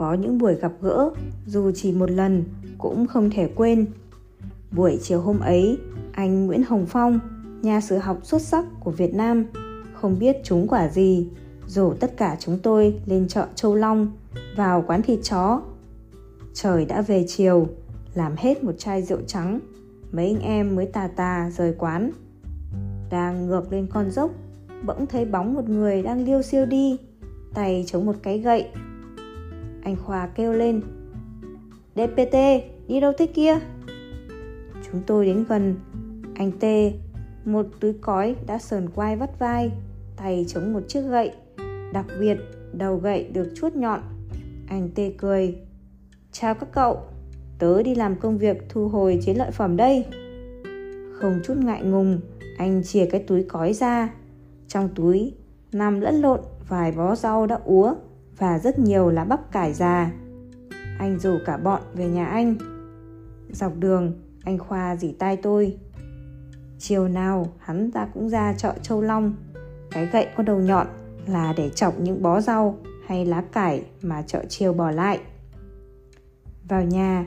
có những buổi gặp gỡ, dù chỉ một lần, cũng không thể quên. Buổi chiều hôm ấy, anh nguyễn hồng phong, nhà sử học xuất sắc của việt nam, không biết chúng quả gì, rủ tất cả chúng tôi lên chợ châu long, vào quán thịt chó. Trời đã về chiều, làm hết một chai rượu trắng, mấy anh em mới tà tà rời quán. Đang ngược lên con dốc, bỗng thấy bóng một người đang liêu siêu đi, tay chống một cái gậy anh khoa kêu lên. Dpt đi đâu thế kia? Chúng tôi đến gần. Anh t, một túi cói đã sờn quai vắt vai, tay chống một chiếc gậy, đặc biệt đầu gậy được chuốt nhọn. Anh t cười. Chào các cậu, tớ đi làm công việc thu hồi chế lợi phẩm đây. Không chút ngại ngùng, anh chìa cái túi cói ra. Trong túi nằm lẫn lộn vài bó rau đã úa và rất nhiều lá bắp cải già. Anh rủ cả bọn về nhà anh. Dọc đường, anh khoa dỉ tai tôi. Chiều nào, hắn ta cũng ra chợ châu long. Cái gậy có đầu nhọn là để chọc những bó rau hay lá cải mà chợ chiều bỏ lại. Vào nhà,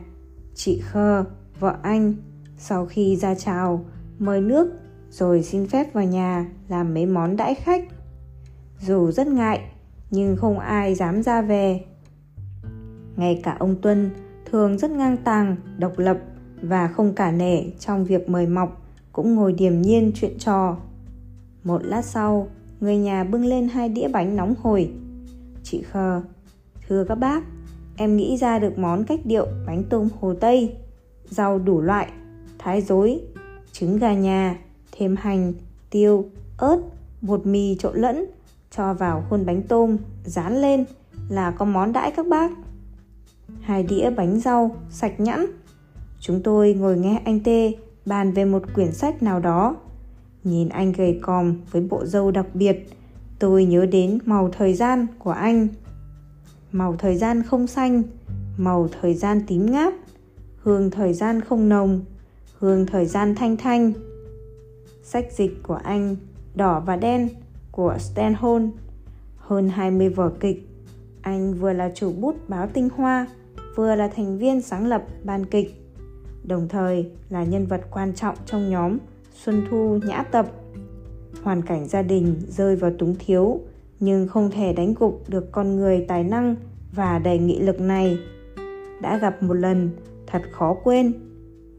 chị khơ, vợ anh, sau khi ra chào, mời nước, rồi xin phép vào nhà làm mấy món đãi khách. Dù rất ngại nhưng không ai dám ra về. Ngay cả ông tuân thường rất ngang tàng, độc lập và không cả nể trong việc mời mọc cũng ngồi điềm nhiên chuyện trò. Một lát sau, người nhà bưng lên hai đĩa bánh nóng hổi. Chị khờ, thưa các bác, em nghĩ ra được món cách điệu bánh tôm hồ tây, rau đủ loại, thái dối trứng gà nhà, thêm hành, tiêu, ớt, bột mì trộn lẫn cho vào khuôn bánh tôm, dán lên là có món đãi các bác. Hai đĩa bánh rau sạch nhẵn. Chúng tôi ngồi nghe anh tê bàn về một quyển sách nào đó. Nhìn anh gầy còm với bộ râu đặc biệt, tôi nhớ đến màu thời gian của anh. Màu thời gian không xanh, màu thời gian tím ngát hương thời gian không nồng, hương thời gian thanh thanh. Sách dịch của anh đỏ và đen của Stanhol hơn 20 vở kịch anh vừa là chủ bút báo tinh hoa vừa là thành viên sáng lập ban kịch đồng thời là nhân vật quan trọng trong nhóm Xuân Thu Nhã Tập. Hoàn cảnh gia đình rơi vào túng thiếu nhưng không thể đánh gục được con người tài năng và đầy nghị lực này. Đã gặp một lần, thật khó quên.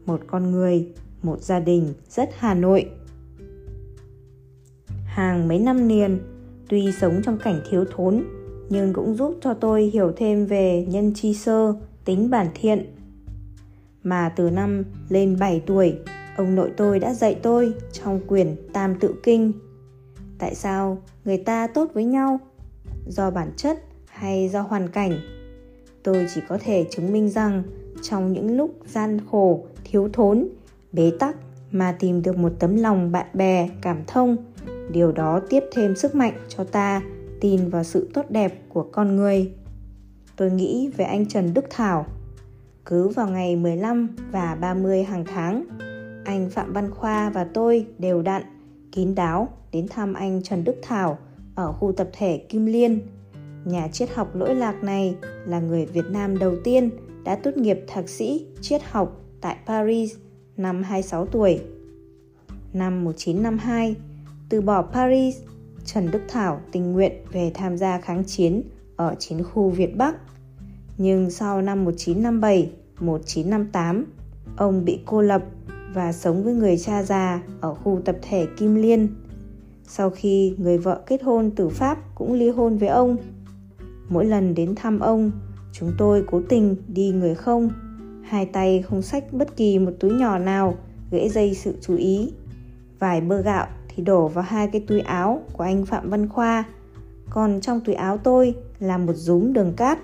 Một con người, một gia đình rất Hà Nội. Hàng mấy năm liền, tuy sống trong cảnh thiếu thốn nhưng cũng giúp cho tôi hiểu thêm về nhân chi sơ, tính bản thiện mà từ năm lên 7 tuổi, ông nội tôi đã dạy tôi trong quyển Tam Tự Kinh. Tại sao người ta tốt với nhau? Do bản chất hay do hoàn cảnh? Tôi chỉ có thể chứng minh rằng trong những lúc gian khổ, thiếu thốn, bế tắc mà tìm được một tấm lòng bạn bè, cảm thông, điều đó tiếp thêm sức mạnh cho ta tin vào sự tốt đẹp của con người. Tôi nghĩ về anh Trần Đức Thảo, cứ vào ngày 15 và 30 hàng tháng, anh Phạm Văn Khoa và tôi đều đặn, kín đáo đến thăm anh Trần Đức Thảo ở khu tập thể Kim Liên. Nhà triết học lỗi lạc này là người Việt Nam đầu tiên đã tốt nghiệp thạc sĩ triết học tại Paris năm 26 tuổi. Năm 1952, từ bỏ Paris, Trần Đức Thảo tình nguyện về tham gia kháng chiến ở chiến khu Việt Bắc nhưng sau năm 1957, 1958, ông bị cô lập và sống với người cha già ở khu tập thể Kim Liên. Sau khi người vợ kết hôn từ Pháp cũng ly hôn với ông. Mỗi lần đến thăm ông, chúng tôi cố tình đi người không, hai tay không xách bất kỳ một túi nhỏ nào gãy dây sự chú ý. Vài bơ gạo thì đổ vào hai cái túi áo của anh Phạm Văn Khoa, còn trong túi áo tôi là một rúm đường cát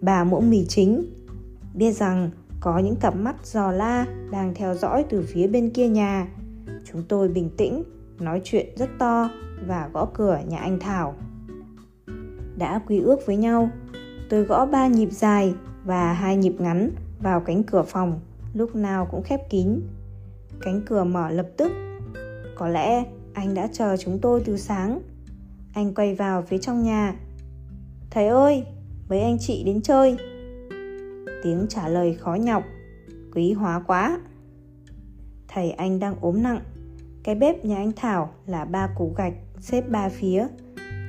bà muỗng mì chính. Biết rằng có những cặp mắt giò la đang theo dõi từ phía bên kia nhà. Chúng tôi bình tĩnh nói chuyện rất to và gõ cửa nhà anh thảo. Đã quy ước với nhau tôi gõ ba nhịp dài và hai nhịp ngắn vào cánh cửa phòng lúc nào cũng khép kín. Cánh cửa mở lập tức. Có lẽ anh đã chờ chúng tôi từ sáng anh quay vào phía trong nhà thầy ơi mấy anh chị đến chơi tiếng trả lời khó nhọc. Quý hóa quá. Thầy anh đang ốm nặng. Cái bếp nhà anh Thảo là ba củ gạch xếp ba phía.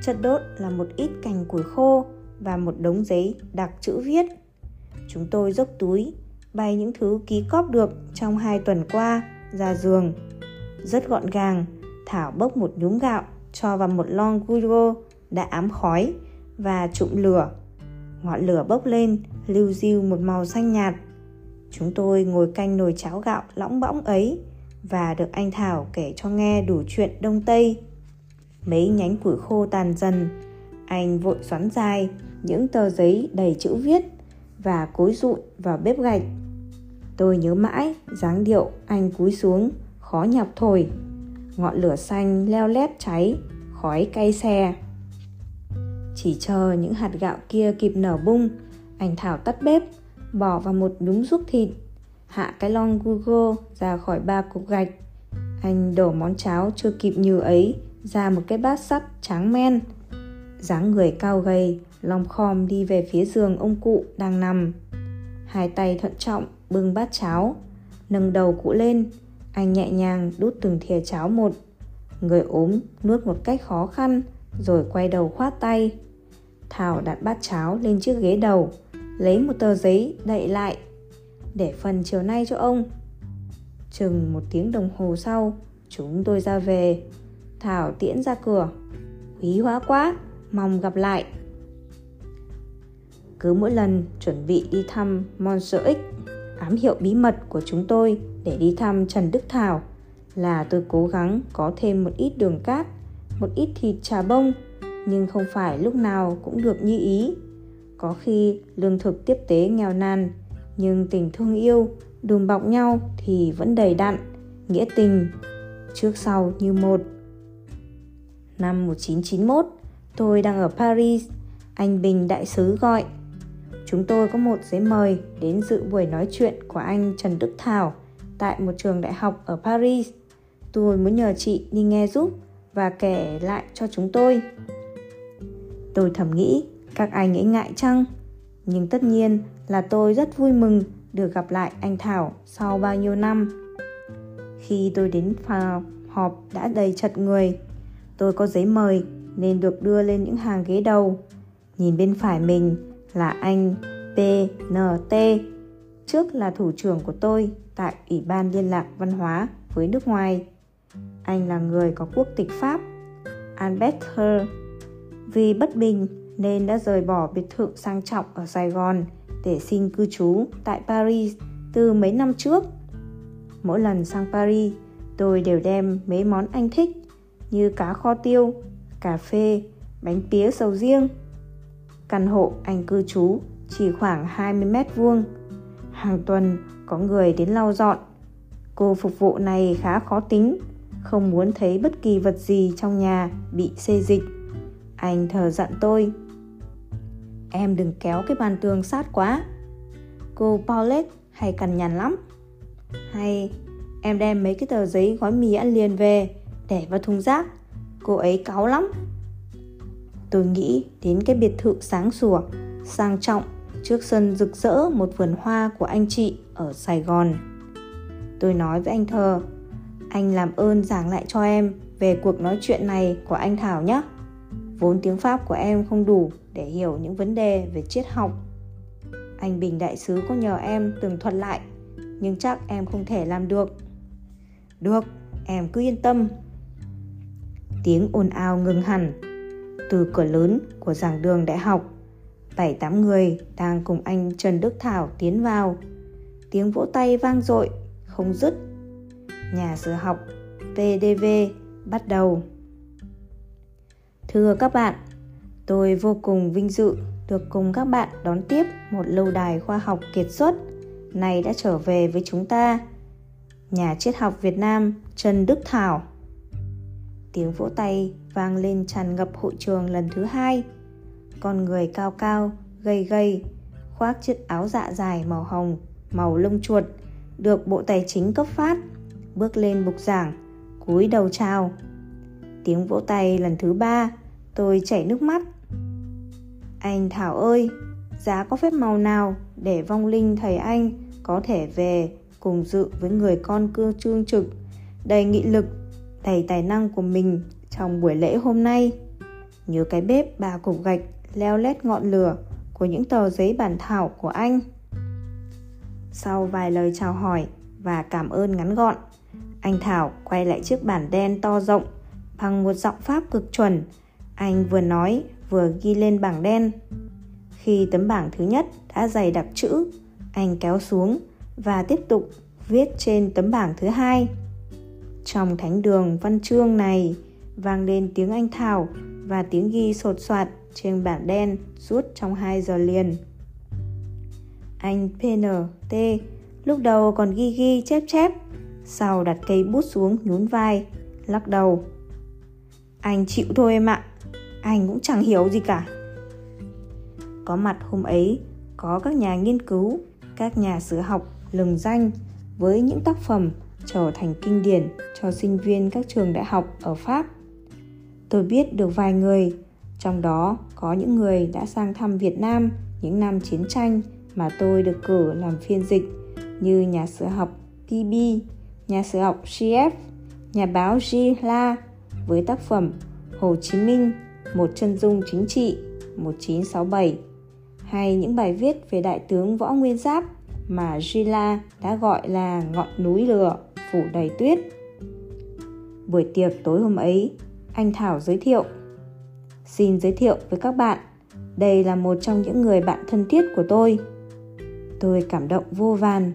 Chất đốt là một ít cành củi khô và một đống giấy đặc chữ viết. Chúng tôi dốc túi, bay những thứ ký cóp được trong hai tuần qua ra giường. Rất gọn gàng, Thảo bốc một nhúm gạo cho vào một lon gugo đã ám khói và trụm lửa. Ngọn lửa bốc lên, lưu diêu một màu xanh nhạt. Chúng tôi ngồi canh nồi cháo gạo lõng bõng ấy và được anh Thảo kể cho nghe đủ chuyện Đông Tây. Mấy nhánh củi khô tàn dần, anh vội xoắn dài những tờ giấy đầy chữ viết và cối rụi vào bếp gạch. Tôi nhớ mãi dáng điệu anh cúi xuống, khó nhọc thổi. Ngọn lửa xanh leo lét cháy, khói cay xe. Chỉ chờ những hạt gạo kia kịp nở bung, anh Thảo tắt bếp, bỏ vào một nhúm ruốc thịt, hạ cái lon Google ra khỏi ba cục gạch. Anh đổ món cháo chưa kịp như ấy ra một cái bát sắt trắng men. dáng người cao gầy, lòng khom đi về phía giường ông cụ đang nằm. Hai tay thận trọng bưng bát cháo, nâng đầu cụ lên, anh nhẹ nhàng đút từng thìa cháo một. Người ốm nuốt một cách khó khăn, rồi quay đầu khoát tay. Thảo đặt bát cháo lên chiếc ghế đầu, lấy một tờ giấy đậy lại, để phần chiều nay cho ông. Chừng một tiếng đồng hồ sau, chúng tôi ra về. Thảo tiễn ra cửa. Quý hóa quá, mong gặp lại. Cứ mỗi lần chuẩn bị đi thăm Monster X, ám hiệu bí mật của chúng tôi để đi thăm Trần Đức Thảo là tôi cố gắng có thêm một ít đường cát, một ít thịt trà bông, nhưng không phải lúc nào cũng được như ý. Có khi lương thực tiếp tế nghèo nàn, nhưng tình thương yêu, đùm bọc nhau thì vẫn đầy đặn, nghĩa tình, trước sau như một. Năm 1991, tôi đang ở Paris, anh Bình đại sứ gọi. Chúng tôi có một giấy mời đến dự buổi nói chuyện của anh Trần Đức Thảo tại một trường đại học ở Paris. Tôi muốn nhờ chị đi nghe giúp và kể lại cho chúng tôi. Tôi thầm nghĩ các anh ấy ngại chăng? Nhưng tất nhiên là tôi rất vui mừng được gặp lại anh Thảo sau bao nhiêu năm. Khi tôi đến phòng họp đã đầy chật người, tôi có giấy mời nên được đưa lên những hàng ghế đầu. Nhìn bên phải mình là anh PNT, trước là thủ trưởng của tôi tại Ủy ban Liên lạc Văn hóa với nước ngoài. Anh là người có quốc tịch Pháp, Albert Her. Vì bất bình nên đã rời bỏ biệt thự sang trọng ở Sài Gòn để xin cư trú tại Paris từ mấy năm trước. Mỗi lần sang Paris, tôi đều đem mấy món anh thích như cá kho tiêu, cà phê, bánh pía sầu riêng. Căn hộ anh cư trú chỉ khoảng 20 mét vuông. Hàng tuần có người đến lau dọn. Cô phục vụ này khá khó tính, không muốn thấy bất kỳ vật gì trong nhà bị xê dịch. Anh thờ dặn tôi Em đừng kéo cái bàn tường sát quá Cô Paulette hay cằn nhằn lắm Hay em đem mấy cái tờ giấy gói mì ăn liền về Để vào thùng rác Cô ấy cáu lắm Tôi nghĩ đến cái biệt thự sáng sủa Sang trọng Trước sân rực rỡ một vườn hoa của anh chị ở Sài Gòn Tôi nói với anh Thờ Anh làm ơn giảng lại cho em về cuộc nói chuyện này của anh Thảo nhé Vốn tiếng Pháp của em không đủ để hiểu những vấn đề về triết học. Anh Bình Đại Sứ có nhờ em tường thuật lại, nhưng chắc em không thể làm được. Được, em cứ yên tâm. Tiếng ồn ào ngừng hẳn. Từ cửa lớn của giảng đường đại học, bảy tám người đang cùng anh Trần Đức Thảo tiến vào. Tiếng vỗ tay vang dội, không dứt. Nhà sử học PDV bắt đầu. Thưa các bạn, tôi vô cùng vinh dự được cùng các bạn đón tiếp một lâu đài khoa học kiệt xuất này đã trở về với chúng ta. Nhà triết học Việt Nam Trần Đức Thảo. Tiếng vỗ tay vang lên tràn ngập hội trường lần thứ hai. Con người cao cao, gầy gầy, khoác chiếc áo dạ dài màu hồng, màu lông chuột, được Bộ Tài chính cấp phát, bước lên bục giảng, cúi đầu chào tiếng vỗ tay lần thứ ba tôi chảy nước mắt anh thảo ơi giá có phép màu nào để vong linh thầy anh có thể về cùng dự với người con cư trương trực đầy nghị lực đầy tài năng của mình trong buổi lễ hôm nay. Nhớ cái bếp ba cục gạch leo lét ngọn lửa của những tờ giấy bản thảo của anh. Sau vài lời chào hỏi và cảm ơn ngắn gọn, anh thảo quay lại chiếc bản đen to rộng bằng một giọng pháp cực chuẩn. Anh vừa nói vừa ghi lên bảng đen. Khi tấm bảng thứ nhất đã dày đặc chữ, anh kéo xuống và tiếp tục viết trên tấm bảng thứ hai trong thánh đường văn chương này vang lên tiếng anh thảo và tiếng ghi sột soạt trên bảng đen suốt trong 2 giờ liền. Anh PNT lúc đầu còn ghi ghi chép chép, sau đặt cây bút xuống nhún vai, lắc đầu. Anh chịu thôi em ạ, anh cũng chẳng hiểu gì cả. Có mặt hôm ấy, có các nhà nghiên cứu, các nhà sử học lừng danh với những tác phẩm trở thành kinh điển cho sinh viên các trường đại học ở Pháp. Tôi biết được vài người, trong đó có những người đã sang thăm Việt Nam những năm chiến tranh mà tôi được cử làm phiên dịch như nhà sử học PB, nhà sử học CF, nhà báo G. La với tác phẩm Hồ Chí Minh, một chân dung chính trị 1967 hay những bài viết về đại tướng Võ Nguyên Giáp mà Gila đã gọi là ngọn núi lửa phủ đầy tuyết. Buổi tiệc tối hôm ấy, anh Thảo giới thiệu. Xin giới thiệu với các bạn, đây là một trong những người bạn thân thiết của tôi. Tôi cảm động vô vàn,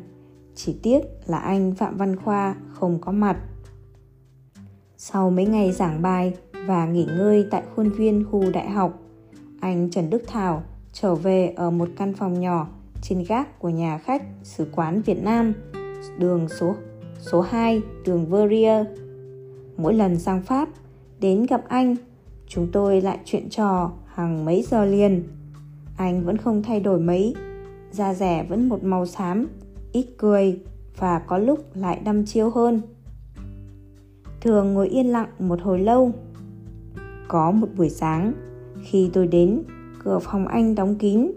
chỉ tiếc là anh Phạm Văn Khoa không có mặt. Sau mấy ngày giảng bài và nghỉ ngơi tại khuôn viên khu đại học, anh Trần Đức Thảo trở về ở một căn phòng nhỏ trên gác của nhà khách sứ quán Việt Nam, đường số số 2, đường Verrier. Mỗi lần sang Pháp, đến gặp anh, chúng tôi lại chuyện trò hàng mấy giờ liền. Anh vẫn không thay đổi mấy, da rẻ vẫn một màu xám, ít cười và có lúc lại đăm chiêu hơn. Thường ngồi yên lặng một hồi lâu. Có một buổi sáng, khi tôi đến, cửa phòng anh đóng kín.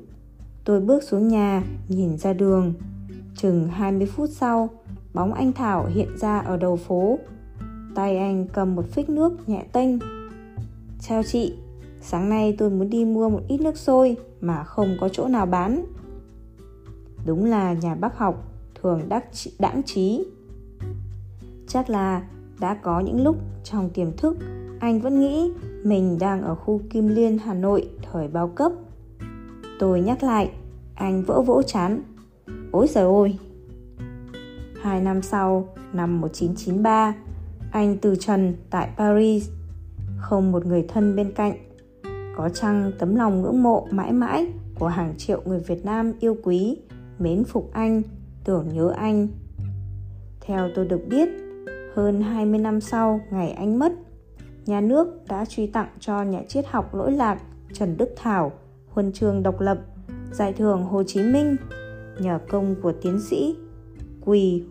Tôi bước xuống nhà, nhìn ra đường. Chừng 20 phút sau, bóng anh Thảo hiện ra ở đầu phố. Tay anh cầm một phích nước nhẹ tênh. Chào chị, sáng nay tôi muốn đi mua một ít nước sôi mà không có chỗ nào bán. Đúng là nhà bác học thường đắc đãng trí. Chắc là đã có những lúc trong tiềm thức anh vẫn nghĩ mình đang ở khu Kim Liên Hà Nội thời bao cấp. Tôi nhắc lại, anh vỡ vỗ chán. Ôi trời ơi, Hai năm sau, năm 1993, anh từ trần tại Paris, không một người thân bên cạnh. Có chăng tấm lòng ngưỡng mộ mãi mãi của hàng triệu người Việt Nam yêu quý, mến phục anh, tưởng nhớ anh. Theo tôi được biết, hơn 20 năm sau ngày anh mất, nhà nước đã truy tặng cho nhà triết học lỗi lạc Trần Đức Thảo huân chương độc lập, giải thưởng Hồ Chí Minh nhờ công của tiến sĩ Quỳ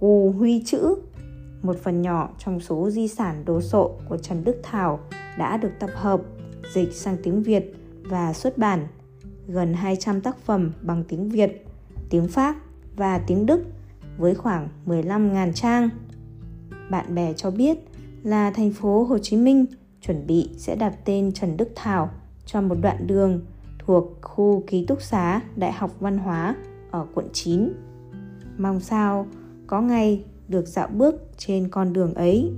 Cù Huy Chữ, một phần nhỏ trong số di sản đồ sộ của Trần Đức Thảo đã được tập hợp, dịch sang tiếng Việt và xuất bản gần 200 tác phẩm bằng tiếng Việt, tiếng Pháp và tiếng Đức với khoảng 15.000 trang. Bạn bè cho biết là thành phố Hồ Chí Minh chuẩn bị sẽ đặt tên Trần Đức Thảo cho một đoạn đường thuộc khu ký túc xá Đại học Văn hóa ở quận 9. Mong sao có ngày được dạo bước trên con đường ấy.